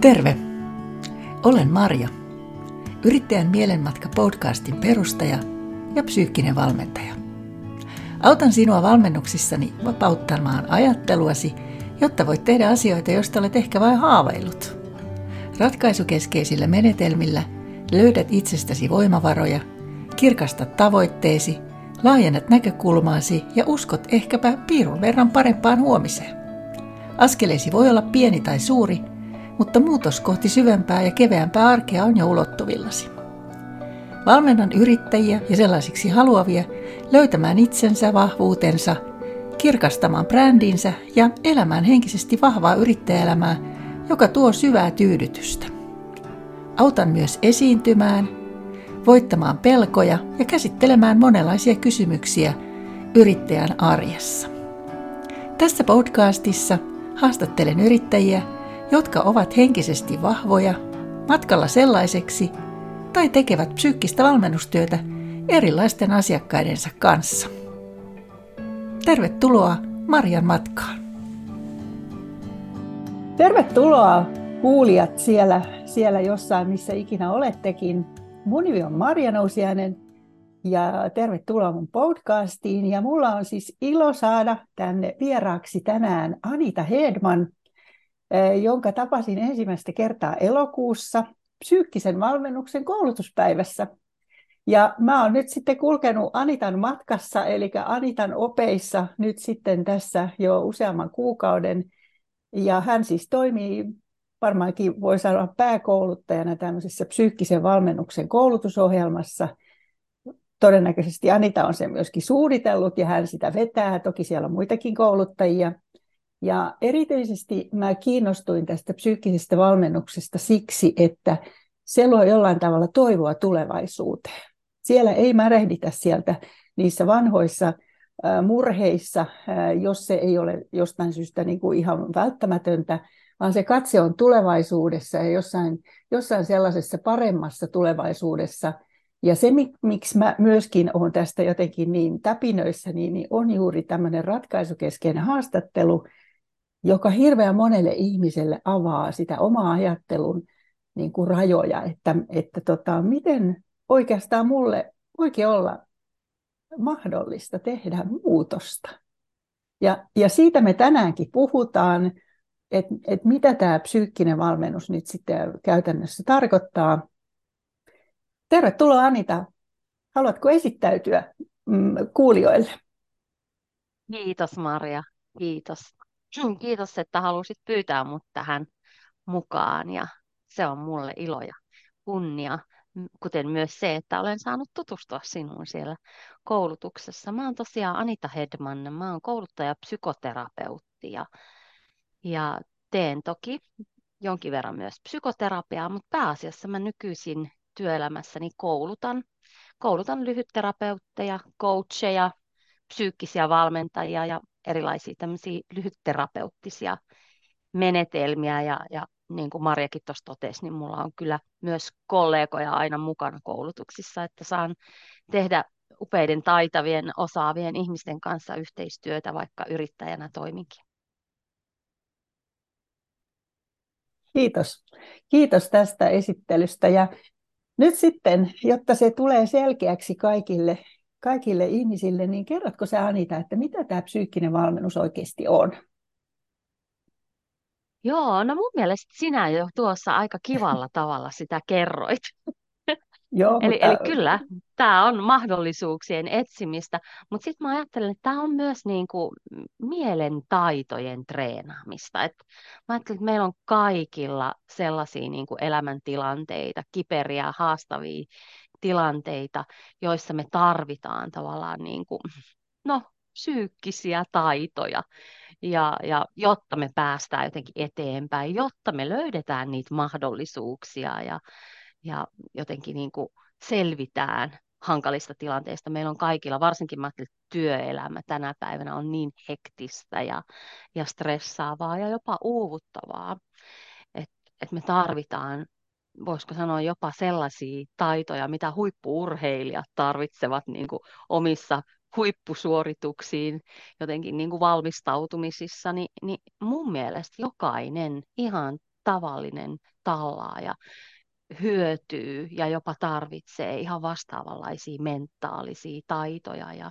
Terve! Olen Marja, yrittäjän mielenmatka podcastin perustaja ja psyykkinen valmentaja. Autan sinua valmennuksissani vapauttamaan ajatteluasi, jotta voit tehdä asioita, joista olet ehkä vain haaveillut. Ratkaisukeskeisillä menetelmillä löydät itsestäsi voimavaroja, kirkastat tavoitteesi, laajennat näkökulmaasi ja uskot ehkäpä piirun verran parempaan huomiseen. Askeleesi voi olla pieni tai suuri, mutta muutos kohti syvempää ja keveämpää arkea on jo ulottuvillasi. Valmennan yrittäjiä ja sellaisiksi haluavia löytämään itsensä, vahvuutensa, kirkastamaan brändinsä ja elämään henkisesti vahvaa yrittäjäelämää, joka tuo syvää tyydytystä. Autan myös esiintymään, voittamaan pelkoja ja käsittelemään monenlaisia kysymyksiä yrittäjän arjessa. Tässä podcastissa haastattelen yrittäjiä – jotka ovat henkisesti vahvoja, matkalla sellaiseksi tai tekevät psyykkistä valmennustyötä erilaisten asiakkaidensa kanssa. Tervetuloa Marjan matkaan. Tervetuloa kuulijat siellä, siellä jossain, missä ikinä olettekin. Mun nimi on Marja Nousiainen ja tervetuloa mun podcastiin. Ja mulla on siis ilo saada tänne vieraaksi tänään Anita Hedman – jonka tapasin ensimmäistä kertaa elokuussa psyykkisen valmennuksen koulutuspäivässä. Ja mä oon nyt sitten kulkenut Anitan matkassa, eli Anitan opeissa nyt sitten tässä jo useamman kuukauden. Ja hän siis toimii varmaankin voi sanoa pääkouluttajana tämmöisessä psyykkisen valmennuksen koulutusohjelmassa. Todennäköisesti Anita on sen myöskin suunnitellut ja hän sitä vetää. Toki siellä on muitakin kouluttajia. Ja erityisesti mä kiinnostuin tästä psyykkisestä valmennuksesta siksi, että se luo jollain tavalla toivoa tulevaisuuteen. Siellä ei märehditä sieltä niissä vanhoissa murheissa, jos se ei ole jostain syystä niin kuin ihan välttämätöntä, vaan se katse on tulevaisuudessa ja jossain, jossain sellaisessa paremmassa tulevaisuudessa. Ja se, miksi mä myöskin olen tästä jotenkin niin täpinöissä, niin on juuri tämmöinen ratkaisukeskeinen haastattelu, joka hirveän monelle ihmiselle avaa sitä omaa ajattelun niin kuin rajoja, että, että tota, miten oikeastaan mulle oikein olla mahdollista tehdä muutosta. Ja, ja siitä me tänäänkin puhutaan, että, että mitä tämä psyykkinen valmennus nyt sitten käytännössä tarkoittaa. Tervetuloa Anita. Haluatko esittäytyä mm, kuulijoille? Kiitos Maria, kiitos. Kiitos, että halusit pyytää mut tähän mukaan ja se on mulle ilo ja kunnia, kuten myös se, että olen saanut tutustua sinuun siellä koulutuksessa. Mä oon tosiaan Anita Hedman, mä oon kouluttaja psykoterapeutti ja, ja teen toki jonkin verran myös psykoterapiaa, mutta pääasiassa mä nykyisin työelämässäni koulutan, koulutan lyhytterapeutteja, coacheja, psyykkisiä valmentajia ja erilaisia tämmöisiä lyhytterapeuttisia menetelmiä ja, ja niin kuin Marjakin tuossa totesi, niin mulla on kyllä myös kollegoja aina mukana koulutuksissa, että saan tehdä upeiden, taitavien, osaavien ihmisten kanssa yhteistyötä, vaikka yrittäjänä toiminkin. Kiitos. Kiitos tästä esittelystä. Ja nyt sitten, jotta se tulee selkeäksi kaikille kaikille ihmisille, niin kerrotko sä Anita, että mitä tämä psyykkinen valmennus oikeasti on? Joo, no mun mielestä sinä jo tuossa aika kivalla tavalla sitä kerroit. Joo, eli, mutta... eli kyllä, tämä on mahdollisuuksien etsimistä, mutta sitten mä ajattelen, että tämä on myös niin kuin mielen taitojen treenaamista. Et mä ajattelen, että meillä on kaikilla sellaisia niin kuin elämäntilanteita, kiperiä, haastavia tilanteita, joissa me tarvitaan tavallaan niin kuin, no, psyykkisiä taitoja, ja, ja jotta me päästään jotenkin eteenpäin, jotta me löydetään niitä mahdollisuuksia ja, ja jotenkin niin kuin selvitään hankalista tilanteista. Meillä on kaikilla, varsinkin mä työelämä tänä päivänä on niin hektistä ja, ja stressaavaa ja jopa uuvuttavaa, että et me tarvitaan voisiko sanoa jopa sellaisia taitoja, mitä huippuurheilijat tarvitsevat niin kuin omissa huippusuorituksiin jotenkin niin kuin valmistautumisissa, niin, niin mun mielestä jokainen ihan tavallinen tallaaja hyötyy ja jopa tarvitsee ihan vastaavanlaisia mentaalisia taitoja. Ja,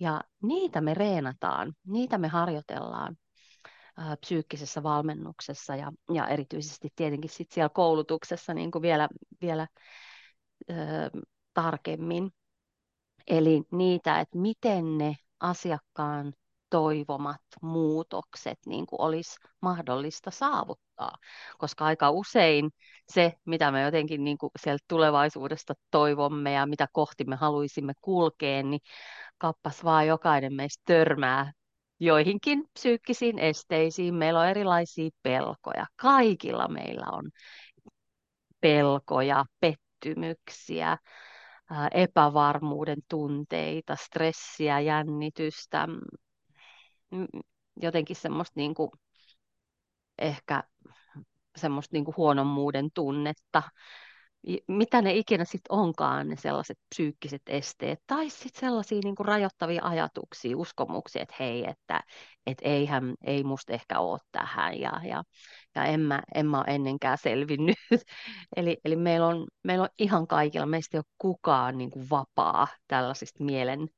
ja niitä me reenataan, niitä me harjoitellaan ää, psyykkisessä valmennuksessa ja, ja erityisesti tietenkin sit siellä koulutuksessa niin kuin vielä, vielä ää, tarkemmin. Eli niitä, että miten ne asiakkaan toivomat muutokset niin kuin olisi mahdollista saavuttaa. Koska aika usein se, mitä me jotenkin niin kuin sieltä tulevaisuudesta toivomme ja mitä kohti me haluaisimme kulkea, niin kappas vaan jokainen meistä törmää joihinkin psyykkisiin esteisiin. Meillä on erilaisia pelkoja. Kaikilla meillä on pelkoja, pettymyksiä, epävarmuuden tunteita, stressiä, jännitystä, jotenkin semmoista niin kuin, ehkä semmoista niin kuin huonommuuden tunnetta, mitä ne ikinä sitten onkaan, ne sellaiset psyykkiset esteet, tai sitten sellaisia niin kuin rajoittavia ajatuksia, uskomuksia, että hei, että et eihän, ei musta ehkä ole tähän, ja, ja, ja en, mä, en mä ole ennenkään selvinnyt. eli, eli meillä on, meillä on ihan kaikilla, meistä ei ole kukaan niin kuin vapaa tällaisista mielen,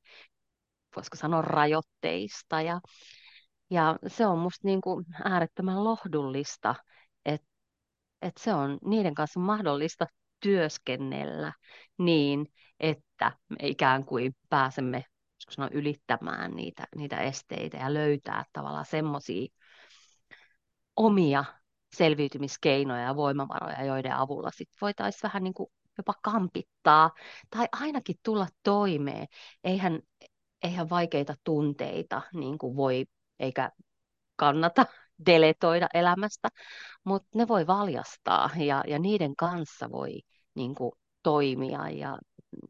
voisiko sanoa rajoitteista, ja, ja se on musta niin kuin äärettömän lohdullista, että että se on niiden kanssa mahdollista työskennellä niin, että me ikään kuin pääsemme sanoa, ylittämään niitä, niitä esteitä ja löytää tavallaan semmoisia omia selviytymiskeinoja ja voimavaroja, joiden avulla sit voitaisiin vähän niin kuin jopa kampittaa tai ainakin tulla toimeen. Eihän, eihän vaikeita tunteita niin kuin voi eikä kannata deletoida elämästä, mutta ne voi valjastaa ja, ja niiden kanssa voi niin kuin, toimia ja,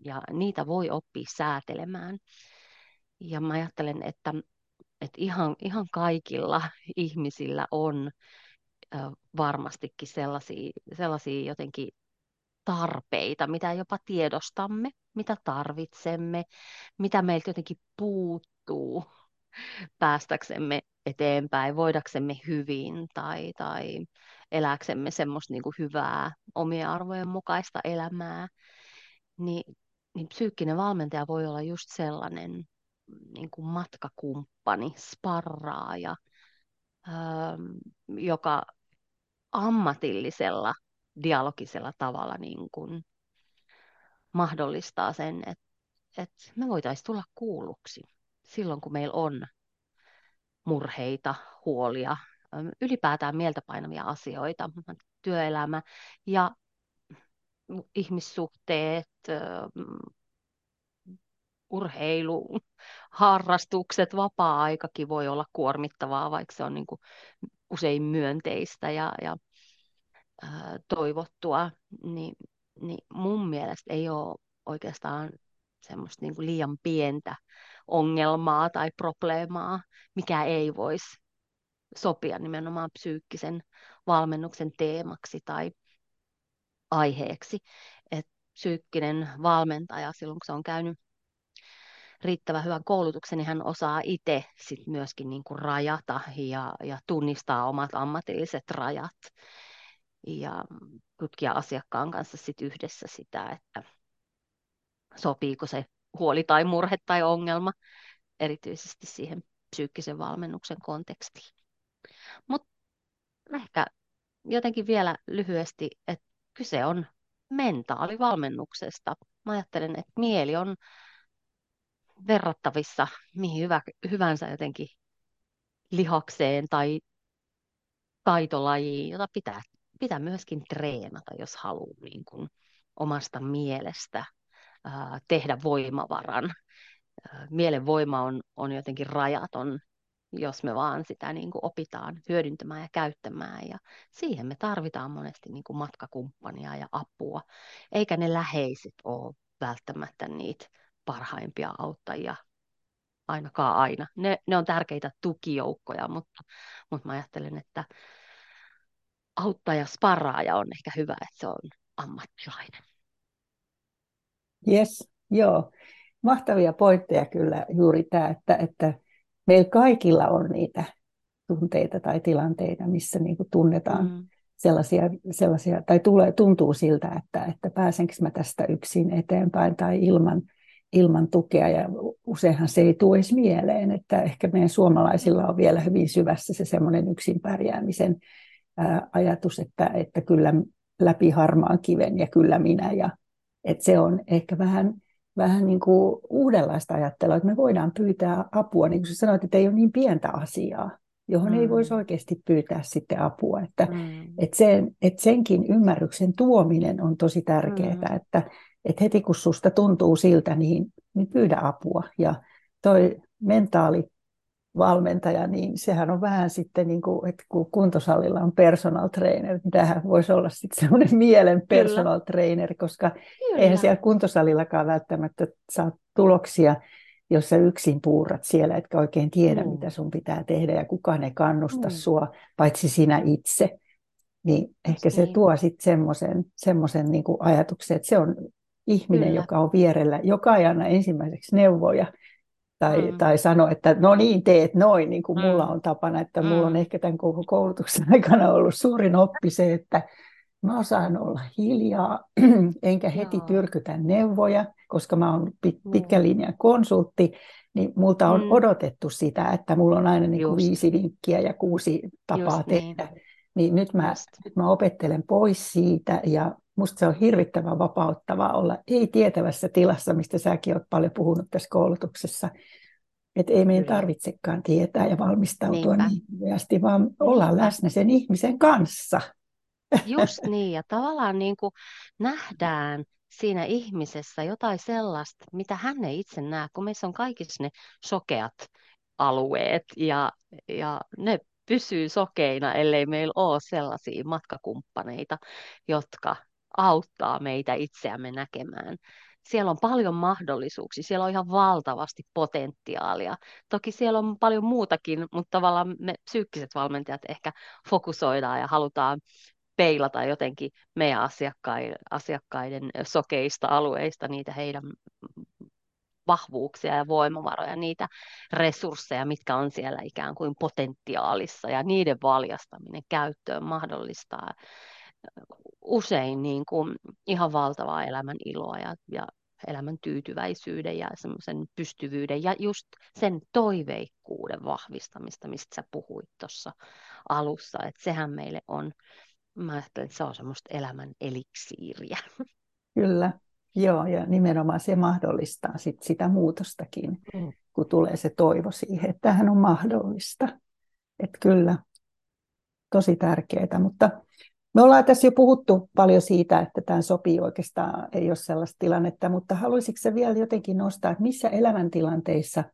ja niitä voi oppia säätelemään. Ja mä ajattelen, että, että ihan, ihan kaikilla ihmisillä on ö, varmastikin sellaisia, sellaisia jotenkin tarpeita, mitä jopa tiedostamme, mitä tarvitsemme, mitä meiltä jotenkin puuttuu päästäksemme eteenpäin, voidaksemme hyvin tai, tai eläksemme semmoista niin hyvää omien arvojen mukaista elämää, niin, niin psyykkinen valmentaja voi olla just sellainen niin kuin matkakumppani, sparraaja, ähm, joka ammatillisella, dialogisella tavalla niin kuin mahdollistaa sen, että, että me voitaisiin tulla kuulluksi silloin, kun meillä on murheita, huolia, ylipäätään mieltä painavia asioita, työelämä ja ihmissuhteet, urheilu, harrastukset, vapaa-aikakin voi olla kuormittavaa, vaikka se on niin kuin usein myönteistä ja, ja toivottua, niin, niin mun mielestä ei ole oikeastaan semmoista niin kuin liian pientä ongelmaa tai probleemaa, mikä ei voisi sopia nimenomaan psyykkisen valmennuksen teemaksi tai aiheeksi. Et psyykkinen valmentaja silloin, kun se on käynyt riittävän hyvän koulutuksen, niin hän osaa itse sit myöskin niin kuin rajata ja, ja tunnistaa omat ammatilliset rajat ja tutkia asiakkaan kanssa sit yhdessä sitä, että sopiiko se huoli tai murhe tai ongelma erityisesti siihen psyykkisen valmennuksen kontekstiin. Mutta ehkä jotenkin vielä lyhyesti, että kyse on mentaalivalmennuksesta. Mä ajattelen, että mieli on verrattavissa mihin hyvä, hyvänsä jotenkin lihakseen tai taitolajiin, jota pitää, pitää myöskin treenata, jos haluaa niin kuin omasta mielestä ää, tehdä voimavaran. Ää, mielen voima on, on jotenkin rajaton jos me vaan sitä niin kuin opitaan hyödyntämään ja käyttämään. Ja siihen me tarvitaan monesti niin kuin matkakumppania ja apua, eikä ne läheiset ole välttämättä niitä parhaimpia auttajia ainakaan aina. Ne, ne on tärkeitä tukijoukkoja, mutta, mutta mä ajattelen, että auttaja, sparraaja on ehkä hyvä, että se on ammattilainen. Yes, joo. Mahtavia pointteja kyllä juuri tämä, että, että meillä kaikilla on niitä tunteita tai tilanteita, missä niin kuin tunnetaan mm. sellaisia, sellaisia tai tulee, tuntuu siltä, että, että pääsenkö mä tästä yksin eteenpäin tai ilman, ilman tukea. Ja useinhan se ei tule edes mieleen, että ehkä meidän suomalaisilla on vielä hyvin syvässä se semmoinen yksin pärjäämisen ää, ajatus, että, että kyllä läpi harmaan kiven ja kyllä minä. Ja, että se on ehkä vähän, vähän niin kuin uudenlaista ajattelua, että me voidaan pyytää apua, niin kuin sanoit, että ei ole niin pientä asiaa johon mm. ei voisi oikeasti pyytää sitten apua. Että, mm. et sen, et senkin ymmärryksen tuominen on tosi tärkeää, mm. että et heti kun susta tuntuu siltä, niin, niin pyydä apua. Ja toi mentaali valmentaja, niin sehän on vähän sitten niin kuin, että kun kuntosalilla on personal trainer, niin tämähän voisi olla sitten semmoinen mielen personal Kyllä. trainer, koska Kyllä. eihän siellä kuntosalillakaan välttämättä saa tuloksia jos sä yksin puurat siellä, etkä oikein tiedä, mm. mitä sun pitää tehdä ja kukaan ei kannusta mm. sua, paitsi sinä itse, niin ehkä se niin. tuo sitten semmoisen semmoisen niin ajatuksen, että se on ihminen, Kyllä. joka on vierellä, joka ei anna ensimmäiseksi neuvoja, tai, mm. tai sano, että no niin, teet noin, niin kuin mm. mulla on tapana, että mm. mulla on ehkä tämän koko koulutuksen aikana ollut suurin oppi se, että mä osaan olla hiljaa, enkä heti tyrkytä neuvoja, koska mä oon pit, pitkän linjan konsultti, niin multa on mm. odotettu sitä, että mulla on aina niin kuin viisi vinkkiä ja kuusi tapaa Just tehdä. Niin. niin nyt mä, nyt mä opettelen pois siitä ja musta se on hirvittävän vapauttavaa olla ei-tietävässä tilassa, mistä säkin oot paljon puhunut tässä koulutuksessa. Että ei meidän tarvitsekaan tietää ja valmistautua Niinpä. niin hyvästi, vaan ollaan läsnä sen ihmisen kanssa. Just niin, ja tavallaan niin kuin nähdään siinä ihmisessä jotain sellaista, mitä hän ei itse näe, kun meissä on kaikissa ne sokeat alueet, ja, ja ne pysyy sokeina, ellei meillä ole sellaisia matkakumppaneita, jotka auttaa meitä itseämme näkemään. Siellä on paljon mahdollisuuksia, siellä on ihan valtavasti potentiaalia. Toki siellä on paljon muutakin, mutta tavallaan me psyykkiset valmentajat ehkä fokusoidaan ja halutaan peilata jotenkin meidän asiakkaiden, asiakkaiden sokeista alueista niitä heidän vahvuuksia ja voimavaroja, niitä resursseja, mitkä on siellä ikään kuin potentiaalissa ja niiden valjastaminen käyttöön mahdollistaa usein niin kuin ihan valtavaa elämän iloa ja, ja elämän tyytyväisyyden ja semmoisen pystyvyyden ja just sen toiveikkuuden vahvistamista, mistä sä puhuit tuossa alussa, että sehän meille on Mä ajattelen, että se on semmoista elämän eliksiiriä. Kyllä, joo, ja nimenomaan se mahdollistaa sit sitä muutostakin, mm. kun tulee se toivo siihen, että tähän on mahdollista. Että kyllä, tosi tärkeää, mutta me ollaan tässä jo puhuttu paljon siitä, että tämä sopii oikeastaan, ei ole sellaista tilannetta, mutta haluaisitko se vielä jotenkin nostaa, että missä elämäntilanteissa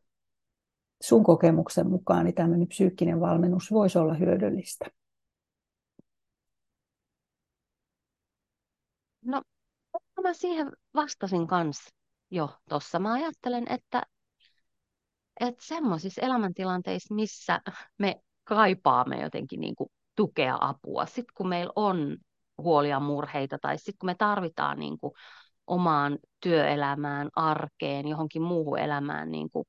sun kokemuksen mukaan niin tämmöinen psyykkinen valmennus voisi olla hyödyllistä? No, mä siihen vastasin kanssa jo tuossa. Mä ajattelen, että, että semmoisissa elämäntilanteissa, missä me kaipaamme jotenkin niin kuin tukea, apua, sitten kun meillä on huolia, murheita tai sitten kun me tarvitaan niin kuin omaan työelämään, arkeen, johonkin muuhun elämään niin kuin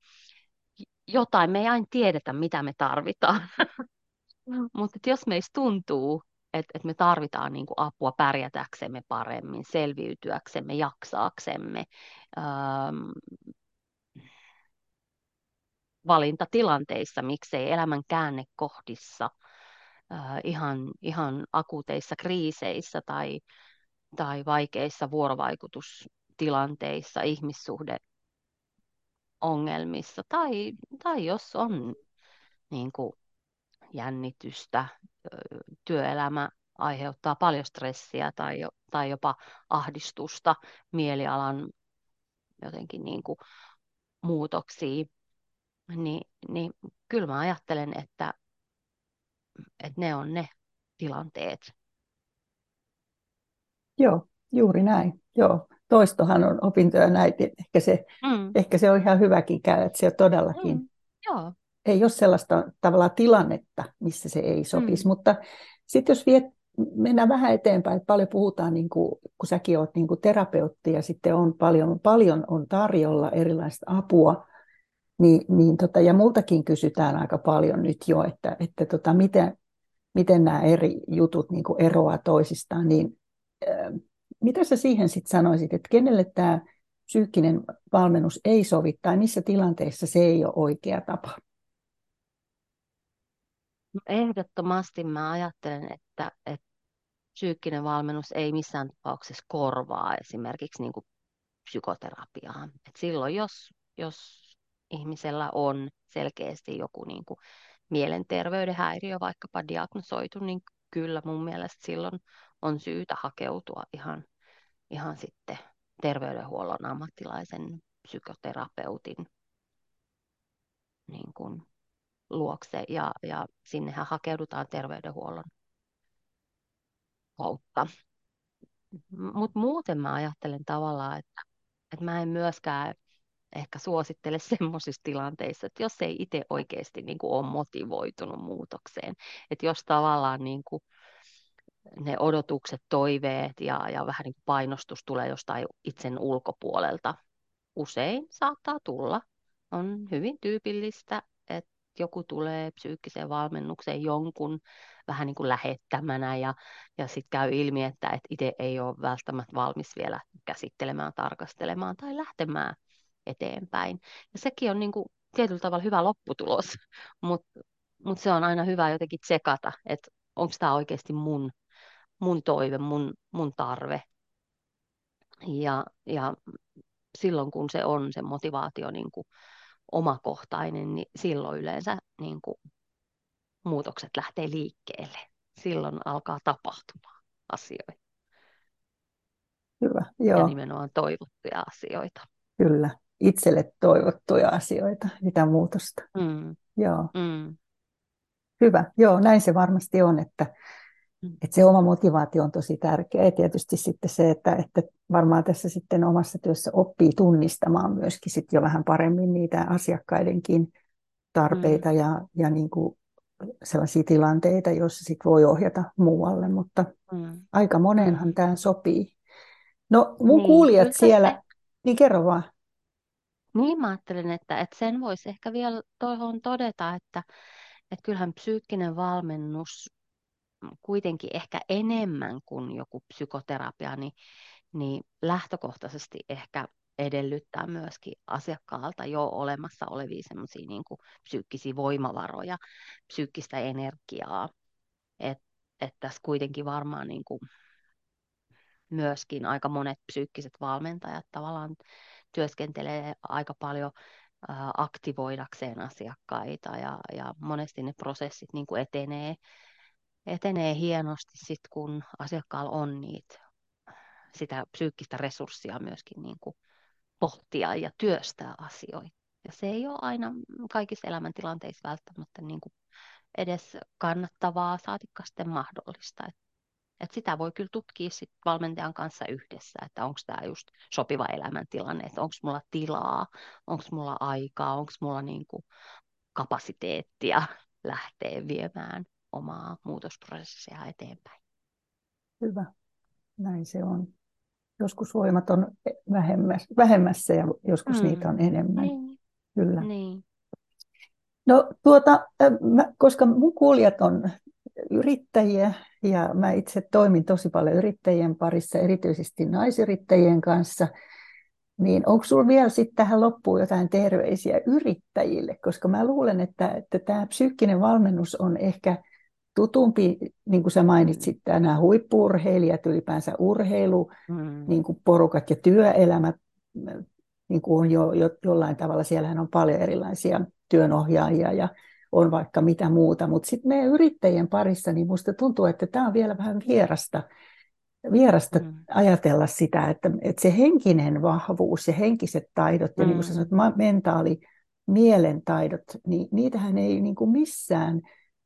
jotain, me ei aina tiedetä, mitä me tarvitaan. Mutta jos meistä tuntuu, että, että me tarvitaan niin kuin apua pärjätäksemme paremmin, selviytyäksemme, jaksaaksemme, ähm, valintatilanteissa, miksei elämän käännekohdissa, äh, ihan, ihan akuuteissa kriiseissä tai, tai vaikeissa vuorovaikutustilanteissa, ihmissuhde ongelmissa tai, tai jos on niin kuin jännitystä, työelämä aiheuttaa paljon stressiä tai, jo, tai jopa ahdistusta, mielialan jotenkin niin kuin muutoksia, niin, niin kyllä mä ajattelen, että, että ne on ne tilanteet. Joo, juuri näin. Joo. Toistohan on opintoja näitä. Ehkä se, mm. ehkä se on ihan hyväkin käydä, että se todellakin mm. Joo ei ole sellaista tavallaan tilannetta, missä se ei sopisi. Mm. Mutta sitten jos viet, mennään vähän eteenpäin, että paljon puhutaan, niin kuin, kun säkin olet niin kuin terapeutti ja sitten on paljon, paljon on tarjolla erilaista apua, niin, niin tota, ja multakin kysytään aika paljon nyt jo, että, että tota, miten, miten nämä eri jutut niin kuin eroaa toisistaan, niin mitä sä siihen sitten sanoisit, että kenelle tämä psyykkinen valmennus ei sovi tai missä tilanteissa se ei ole oikea tapa? No ehdottomasti mä ajattelen, että, että psyykkinen valmennus ei missään tapauksessa korvaa esimerkiksi niin kuin psykoterapiaa. Et silloin jos, jos ihmisellä on selkeästi joku niin kuin mielenterveyden häiriö vaikkapa diagnosoitu, niin kyllä mun mielestä silloin on syytä hakeutua ihan, ihan sitten terveydenhuollon ammattilaisen psykoterapeutin niin kuin luokse ja, ja sinnehän hakeudutaan terveydenhuollon kautta. Mutta muuten mä ajattelen tavallaan, että, että mä en myöskään ehkä suosittele semmoisissa tilanteissa, että jos ei itse oikeasti niin kuin ole motivoitunut muutokseen, että jos tavallaan niin kuin ne odotukset, toiveet ja, ja vähän niin kuin painostus tulee jostain itsen ulkopuolelta, usein saattaa tulla. On hyvin tyypillistä, että joku tulee psyykkiseen valmennukseen jonkun vähän niin kuin lähettämänä ja, ja sitten käy ilmi, että et itse ei ole välttämättä valmis vielä käsittelemään, tarkastelemaan tai lähtemään eteenpäin. Ja sekin on niin kuin tietyllä tavalla hyvä lopputulos, mutta mut se on aina hyvä jotenkin tsekata, että onko tämä oikeasti mun, mun toive, mun, mun tarve. Ja, ja silloin kun se on se motivaatio niin kuin omakohtainen, niin silloin yleensä niin kuin muutokset lähtee liikkeelle. Silloin alkaa tapahtumaan asioita. Hyvä, joo. Ja nimenomaan toivottuja asioita. Kyllä itselle toivottuja asioita, mitä muutosta. Mm. Joo. Mm. Hyvä. Joo, näin se varmasti on, että, mm. että se oma motivaatio on tosi tärkeä. Ja tietysti sitten se, että, että varmaan tässä sitten omassa työssä oppii tunnistamaan myöskin sit jo vähän paremmin niitä asiakkaidenkin tarpeita mm. ja, ja niin kuin sellaisia tilanteita, joissa sit voi ohjata muualle, mutta mm. aika moneenhan tämä sopii. No mun niin, kuulijat siellä, se... niin kerro vaan. Niin mä ajattelen, että, että sen voisi ehkä vielä tuohon todeta, että, että kyllähän psyykkinen valmennus kuitenkin ehkä enemmän kuin joku psykoterapia, niin, niin lähtökohtaisesti ehkä edellyttää myöskin asiakkaalta jo olemassa olevia semmoisia niin psyykkisiä voimavaroja, psyykkistä energiaa. Että et tässä kuitenkin varmaan niin kuin myöskin aika monet psyykkiset valmentajat tavallaan työskentelee aika paljon aktivoidakseen asiakkaita ja, ja monesti ne prosessit niin kuin etenee, etenee hienosti sit, kun asiakkaalla on niitä, sitä psyykkistä resurssia myöskin niin kuin pohtia ja työstää asioita. Ja se ei ole aina kaikissa elämäntilanteissa välttämättä niin kuin edes kannattavaa, saatikka sitten mahdollista. Et et sitä voi kyllä tutkia sit valmentajan kanssa yhdessä, että onko tämä just sopiva elämäntilanne, että onko mulla tilaa, onko mulla aikaa, onko mulla niinku kapasiteettia lähteä viemään omaa muutosprosessia eteenpäin. Hyvä, näin se on. Joskus voimat on vähemmässä, vähemmässä ja joskus mm. niitä on enemmän. Niin. Kyllä. Niin. No tuota, koska mun kuulijat on yrittäjiä ja mä itse toimin tosi paljon yrittäjien parissa, erityisesti naisyrittäjien kanssa, niin onko sinulla vielä sitten tähän loppuun jotain terveisiä yrittäjille? Koska mä luulen, että, että tämä psyykkinen valmennus on ehkä tutumpi, niin kuin sä mainitsit, nämä huippurheilijat, ylipäänsä urheilu, mm. niin kuin porukat ja työelämä, niin kuin on jo, jo jollain tavalla, siellähän on paljon erilaisia työnohjaajia ja on vaikka mitä muuta, mutta sitten meidän yrittäjien parissa, niin minusta tuntuu, että tämä on vielä vähän vierasta, vierasta mm. ajatella sitä, että, että se henkinen vahvuus ja henkiset taidot mm. ja niin kuin sanoit, mentaali, mielentaidot, niin niitähän ei niin kuin missään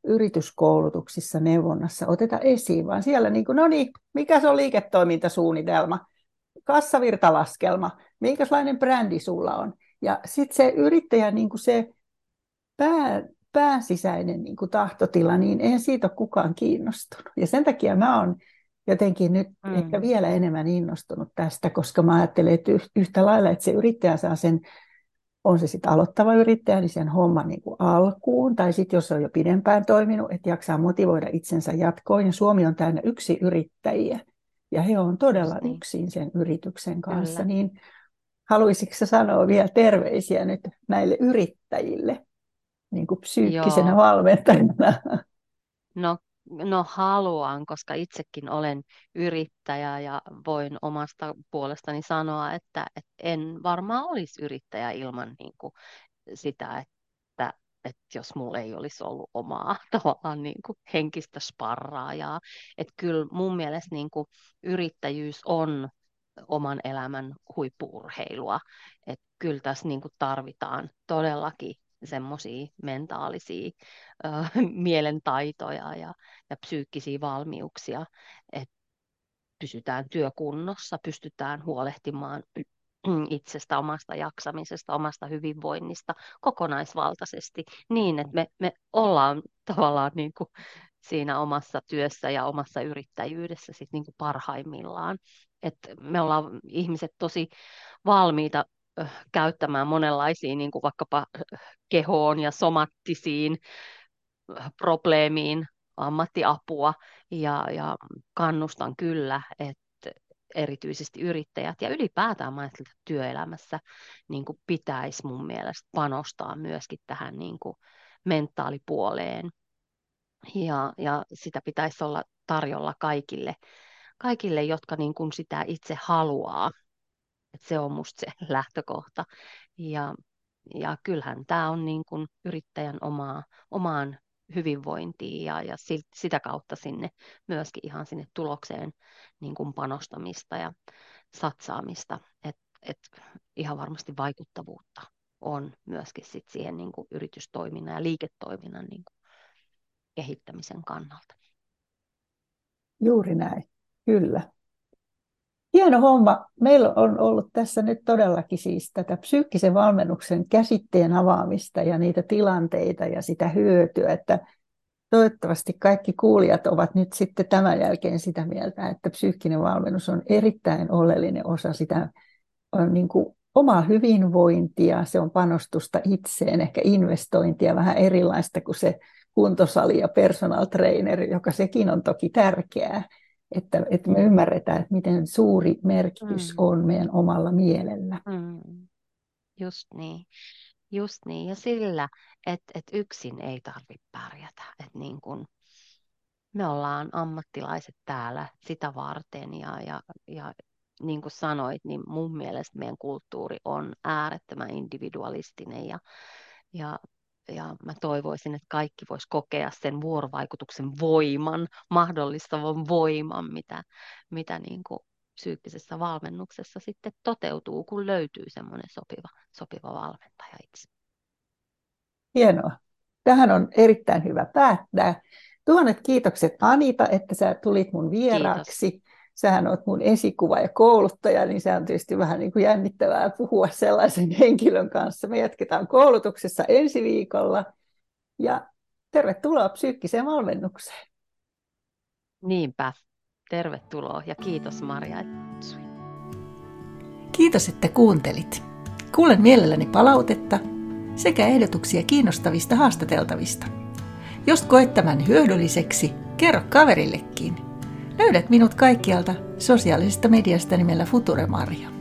yrityskoulutuksissa, neuvonnassa oteta esiin, vaan siellä niin kuin, no niin, mikä se on liiketoimintasuunnitelma, kassavirtalaskelma, minkälainen brändi sulla on. Ja sitten se yrittäjä, niin kuin se pää, pääsisäinen niin kuin tahtotila, niin eihän siitä ole kukaan kiinnostunut. Ja sen takia mä oon jotenkin nyt mm. ehkä vielä enemmän innostunut tästä, koska mä ajattelen, että yhtä lailla, että se yrittäjä saa sen on se sitten aloittava yrittäjä, niin sen homman niin kuin alkuun, tai sitten jos on jo pidempään toiminut, että jaksaa motivoida itsensä jatkoon. Ja Suomi on täynnä yksi yrittäjiä, ja he on todella niin. yksin sen yrityksen kanssa. Kyllä. Niin haluaisitko sanoa vielä terveisiä nyt näille yrittäjille niin kuin psyykkisenä Joo. valmentajana? No No haluan, koska itsekin olen yrittäjä ja voin omasta puolestani sanoa, että, että en varmaan olisi yrittäjä ilman niin kuin sitä, että, että jos mulla ei olisi ollut omaa tavallaan niin kuin henkistä sparraajaa. Että kyllä mun mielestä niin kuin yrittäjyys on oman elämän huippuurheilua. Että kyllä tässä niin kuin tarvitaan todellakin semmoisia mentaalisia ö, mielentaitoja ja, ja psyykkisiä valmiuksia, että pysytään työkunnossa, pystytään huolehtimaan itsestä, omasta jaksamisesta, omasta hyvinvoinnista kokonaisvaltaisesti niin, että me, me ollaan tavallaan niin kuin siinä omassa työssä ja omassa yrittäjyydessä sit niin kuin parhaimmillaan. Et me ollaan ihmiset tosi valmiita käyttämään monenlaisiin niin kuin vaikkapa kehoon ja somattisiin probleemiin ammattiapua. Ja, ja kannustan kyllä, että erityisesti yrittäjät ja ylipäätään että työelämässä niin kuin pitäisi mun mielestä panostaa myöskin tähän niin kuin mentaalipuoleen. Ja, ja sitä pitäisi olla tarjolla kaikille, kaikille jotka niin kuin sitä itse haluaa et se on musta se lähtökohta. Ja, ja kyllähän tämä on niin kuin yrittäjän omaa, omaan hyvinvointiin ja, ja sitä kautta sinne myöskin ihan sinne tulokseen niin kuin panostamista ja satsaamista. Et, et ihan varmasti vaikuttavuutta on myöskin sit siihen niin kuin yritystoiminnan ja liiketoiminnan niin kuin kehittämisen kannalta. Juuri näin, kyllä. Hieno homma. Meillä on ollut tässä nyt todellakin siis tätä psyykkisen valmennuksen käsitteen avaamista ja niitä tilanteita ja sitä hyötyä, että toivottavasti kaikki kuulijat ovat nyt sitten tämän jälkeen sitä mieltä, että psyykkinen valmennus on erittäin oleellinen osa sitä on niin kuin omaa hyvinvointia, se on panostusta itseen, ehkä investointia vähän erilaista kuin se kuntosali ja personal trainer, joka sekin on toki tärkeää että, että me ymmärretään, että miten suuri merkitys mm. on meidän omalla mielellä. Mm. Just niin. Just niin. Ja sillä, että, että yksin ei tarvitse pärjätä. Että niin kun me ollaan ammattilaiset täällä sitä varten ja, ja, ja niin kuin sanoit, niin mun mielestä meidän kulttuuri on äärettömän individualistinen ja, ja ja mä toivoisin, että kaikki vois kokea sen vuorovaikutuksen voiman, mahdollistavan voiman, mitä, mitä niin kuin psyykkisessä valmennuksessa sitten toteutuu, kun löytyy semmoinen sopiva, sopiva valmentaja itse. Hienoa. Tähän on erittäin hyvä päättää. Tuhannet kiitokset Anita, että sä tulit mun vieraaksi. Kiitos sähän oot mun esikuva ja kouluttaja, niin se on tietysti vähän niin kuin jännittävää puhua sellaisen henkilön kanssa. Me jatketaan koulutuksessa ensi viikolla ja tervetuloa psyykkiseen valmennukseen. Niinpä, tervetuloa ja kiitos Maria. Kiitos, että kuuntelit. Kuulen mielelläni palautetta sekä ehdotuksia kiinnostavista haastateltavista. Jos koet tämän hyödylliseksi, kerro kaverillekin – Löydät minut kaikkialta sosiaalisesta mediasta nimellä Future Maria.